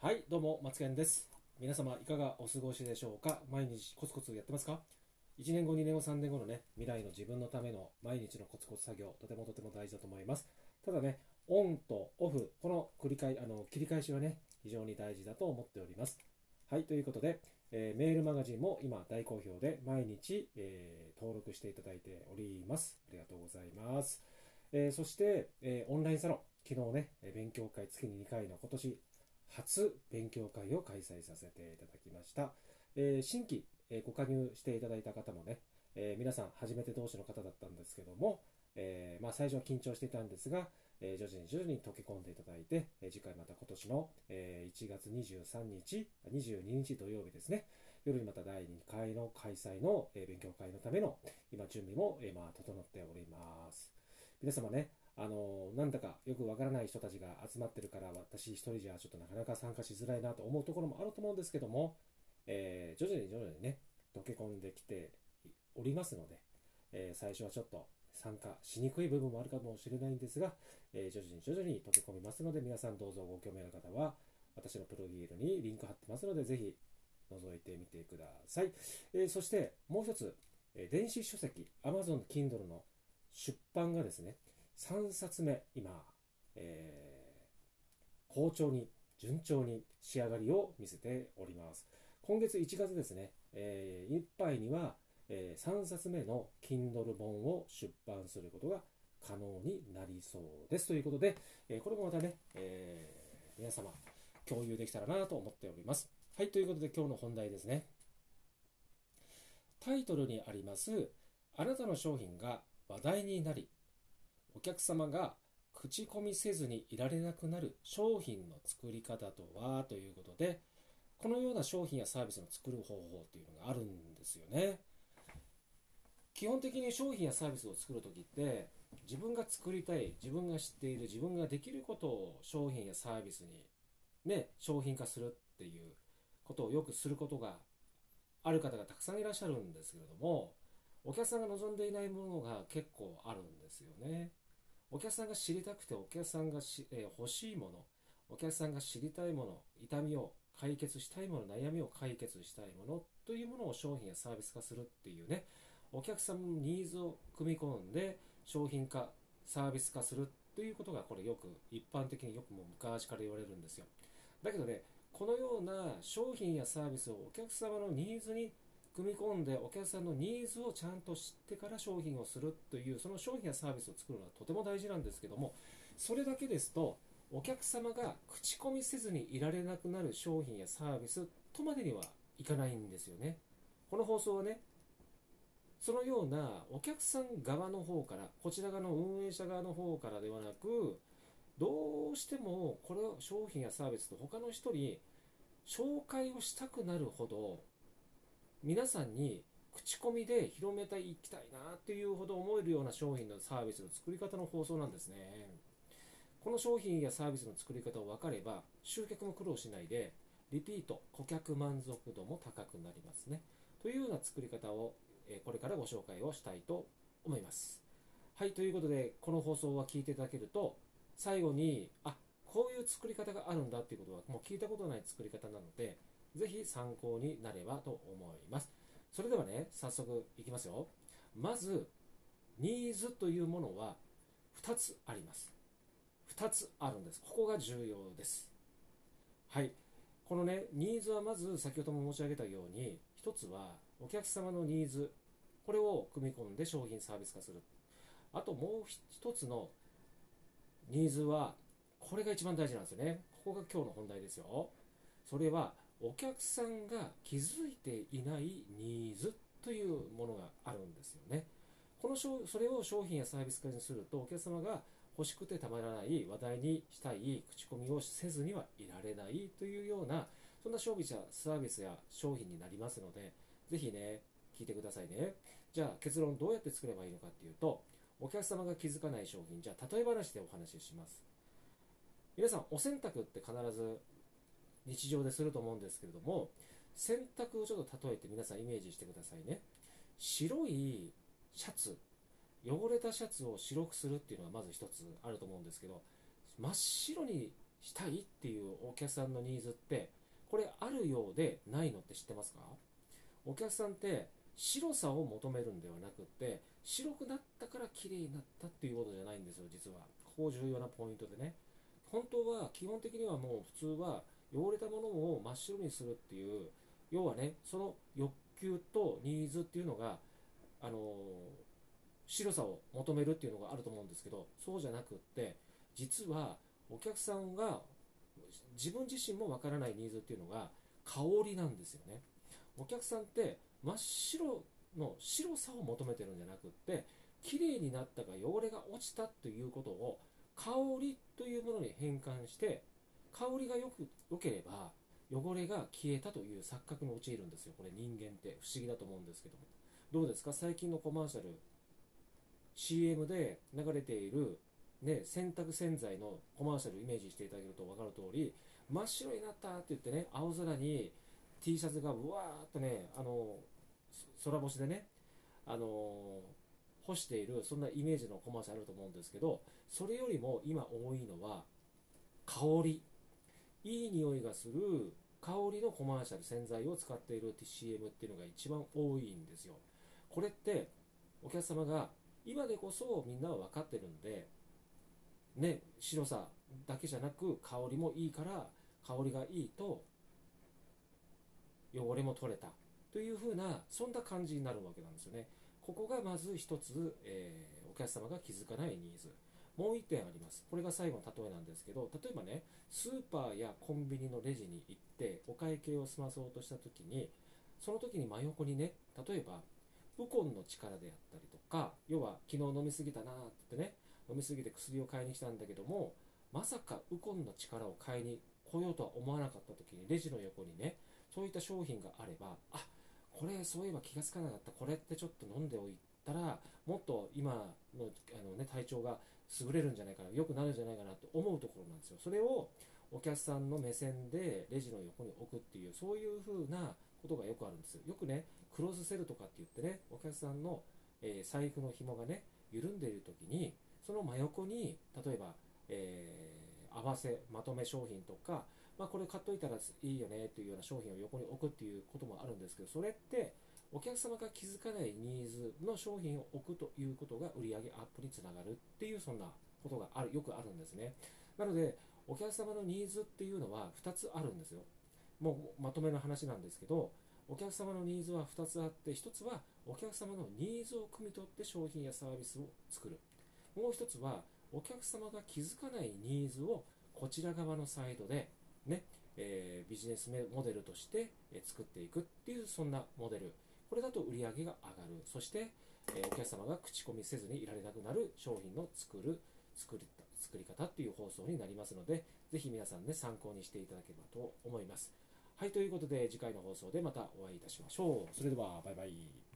はい、どうも、マツケンです。皆様、いかがお過ごしでしょうか？毎日コツコツやってますか ?1 年後、2年後、3年後のね、未来の自分のための毎日のコツコツ作業、とてもとても大事だと思います。ただね、オンとオフ、この繰り返あの切り返しはね、非常に大事だと思っております。はい、ということで、えーメールマガジンも今大好評で毎日、えー登録していただいております。ありがとうございます。えーそして、えオンラインサロン、昨日ね、勉強会月に2回の今年初勉強会を開催させていただきました。えー新規、えーご加入していただいた方もね、えー皆さん初めて同士の方だったんですけども、えまあ、最初は緊張していたんですが、え徐々に徐々に溶け込んでいただいて、え次回また今年の、え1月23日、22日土曜日ですね、夜にまた第2回の開催の、え勉強会のための今準備も、えまあ、整っております。皆様ね、あのなんだかよくわからない人たちが集まってるから私一人じゃちょっとなかなか参加しづらいなと思うところもあると思うんですけども、えー徐々に徐々にね溶け込んできておりますので、えー最初はちょっと参加しにくい部分もあるかもしれないんですが、えー徐々に徐々に溶け込みますので皆さんどうぞご興味ある方は私のプロフィールにリンク貼ってますのでぜひ覗いてみてください、えーそしてもう一つ、え電子書籍 Amazon Kindle の出版がですね3冊目今、えー好調に順調に仕上がりを見せております。今月1月ですね、えーいっぱいには、え3冊目の Kindle 本を出版することが可能になりそうです。ということで、えーこれもまたね、えー皆様共有できたらなと思っております。はいということで今日の本題ですね。タイトルにありますあなたの商品が話題になりお客様が口コミせずにいられなくなる商品の作り方とは？ということでこのような商品やサービスの作る方法っていうのがあるんですよね。基本的に商品やサービスを作る時って自分が作りたい自分が知っている自分ができることを商品やサービスにね商品化するっていうことをよくすることがある方がたくさんいらっしゃるんですけれどもお客さんが望んでいないものが結構あるんですよね。お客さんが知りたくてお客さんがし、えー欲しいものお客さんが知りたいもの痛みを解決したいもの悩みを解決したいものというものを商品やサービス化するっていうね。お客さんのニーズを組み込んで商品化サービス化するということがこれよく一般的によくも昔から言われるんですよ。だけどねこのような商品やサービスをお客様のニーズに組み込んでお客さんのニーズをちゃんと知ってから商品をするというその商品やサービスを作るのはとても大事なんですけどもそれだけですとお客様が口コミせずにいられなくなる商品やサービスとまでにはいかないんですよね。この放送はねそのようなお客さん側の方からこちら側の運営者側の方からではなくどうしてもこれを商品やサービスと他の人に紹介をしたくなるほど皆さんに口コミで広めていきたいなっていうほど思えるような商品のサービスの作り方の放送なんですね。この商品やサービスの作り方を分かれば集客も苦労しないでリピート顧客満足度も高くなりますね。というような作り方をえこれからご紹介をしたいと思います。はいということでこの放送は聞いていただけると最後にあこういう作り方があるんだっていうことはもう聞いたことない作り方なのでぜひ参考になればと思います。それではね早速いきますよ。まずニーズというものは2つあります。2つあるんです。ここが重要です。はい。このねニーズはまず先ほども申し上げたように1つはお客様のニーズ。これを組み込んで商品サービス化する。あともう1つのニーズはこれが一番大事なんですよね。ここが今日の本題ですよ。それはお客さんが気づいていないニーズというものがあるんですよね。このそれを商品やサービス化にするとお客様が欲しくてたまらない話題にしたい口コミをせずにはいられないというようなそんな商品やサービスや商品になりますのでぜひね聞いてくださいね。じゃあ結論どうやって作ればいいのかっていうとお客様が気づかない商品じゃあ例え話でお話しします。皆さんお洗濯って必ず日常ですると思うんですけれども洗濯をちょっと例えて皆さんイメージしてくださいね。白いシャツ汚れたシャツを白くするっていうのがまず一つあると思うんですけど真っ白にしたいっていうお客さんのニーズってこれあるようでないのって知ってますか？お客さんって白さを求めるんではなくて白くなったから綺麗になったっていうことじゃないんですよ実は。ここ重要なポイントでね。本当は基本的にはもう普通は汚れたものを真っ白にするっていう要はねその欲求とニーズっていうのがあの白さを求めるっていうのがあると思うんですけどそうじゃなくって実はお客さんが自分自身もわからないニーズっていうのが香りなんですよね。お客さんって真っ白の白さを求めてるんじゃなくって綺麗になったか汚れが落ちたということを香りというものに変換して香りがよく良ければ汚れが消えたという錯覚に陥るんですよ。これ人間って。不思議だと思うんですけども。どうですか？最近のコマーシャル。CM で流れている、ね、洗濯洗剤のコマーシャルイメージしていただけると分かる通り真っ白になったって言ってね青空に T シャツがうわーっとねあの空干しでねあの干しているそんなイメージのコマーシャルあると思うんですけどそれよりも今多いのは香り。いい匂いがする香りのコマーシャル洗剤を使っている CM っていうのが一番多いんですよ。これってお客様が今でこそみんなは分かってるんでね白さだけじゃなく香りもいいから香りがいいと汚れも取れたというふうなそんな感じになるわけなんですよね。ここがまず一つ、えー、お客様が気づかないニーズ。もう1点あります。これが最後の例えなんですけど、例えばね、スーパーやコンビニのレジに行ってお会計を済まそうとした時に、その時に真横にね、例えば、ウコンの力であったりとか、要は昨日飲みすぎたなってね、飲みすぎて薬を買いに来たんだけども、まさかウコンの力を買いに来ようとは思わなかった時に、レジの横にね、そういった商品があれば、あこれそういえば気がつかなかった、これってちょっと飲んでおいたら、もっと今のあの、ね、体調が優れるんじゃないかな、良くなるんじゃないかなと思うところなんですよ。それをお客さんの目線でレジの横に置くっていう、そういう風なことがよくあるんですよ。よくね、クロスセルとかって言ってね、お客さんの、えー、財布の紐がね、緩んでいる時に、その真横に、例えば、えー、合わせ、まとめ商品とか、まあ、これ買っといたらいいよねっていうような商品を横に置くっていうこともあるんですけど、それって、お客様が気づかないニーズの商品を置くということが売上アップにつながるっていうそんなことがあるよくあるんですね。なのでお客様のニーズっていうのは2つあるんですよ。もうまとめの話なんですけどお客様のニーズは2つあって1つはお客様のニーズを汲み取って商品やサービスを作る。もう1つはお客様が気づかないニーズをこちら側のサイドでね、えー、ビジネスモデルとして作っていくっていうそんなモデル。これだと売り上げが上がる。そして、えお客様が口コミせずにいられなくなる商品の作る、作り作り方っていう放送になりますので、ぜひ皆さんね、参考にしていただければと思います。はい、ということで次回の放送でまたお会いいたしましょう。それでは、バイバイ。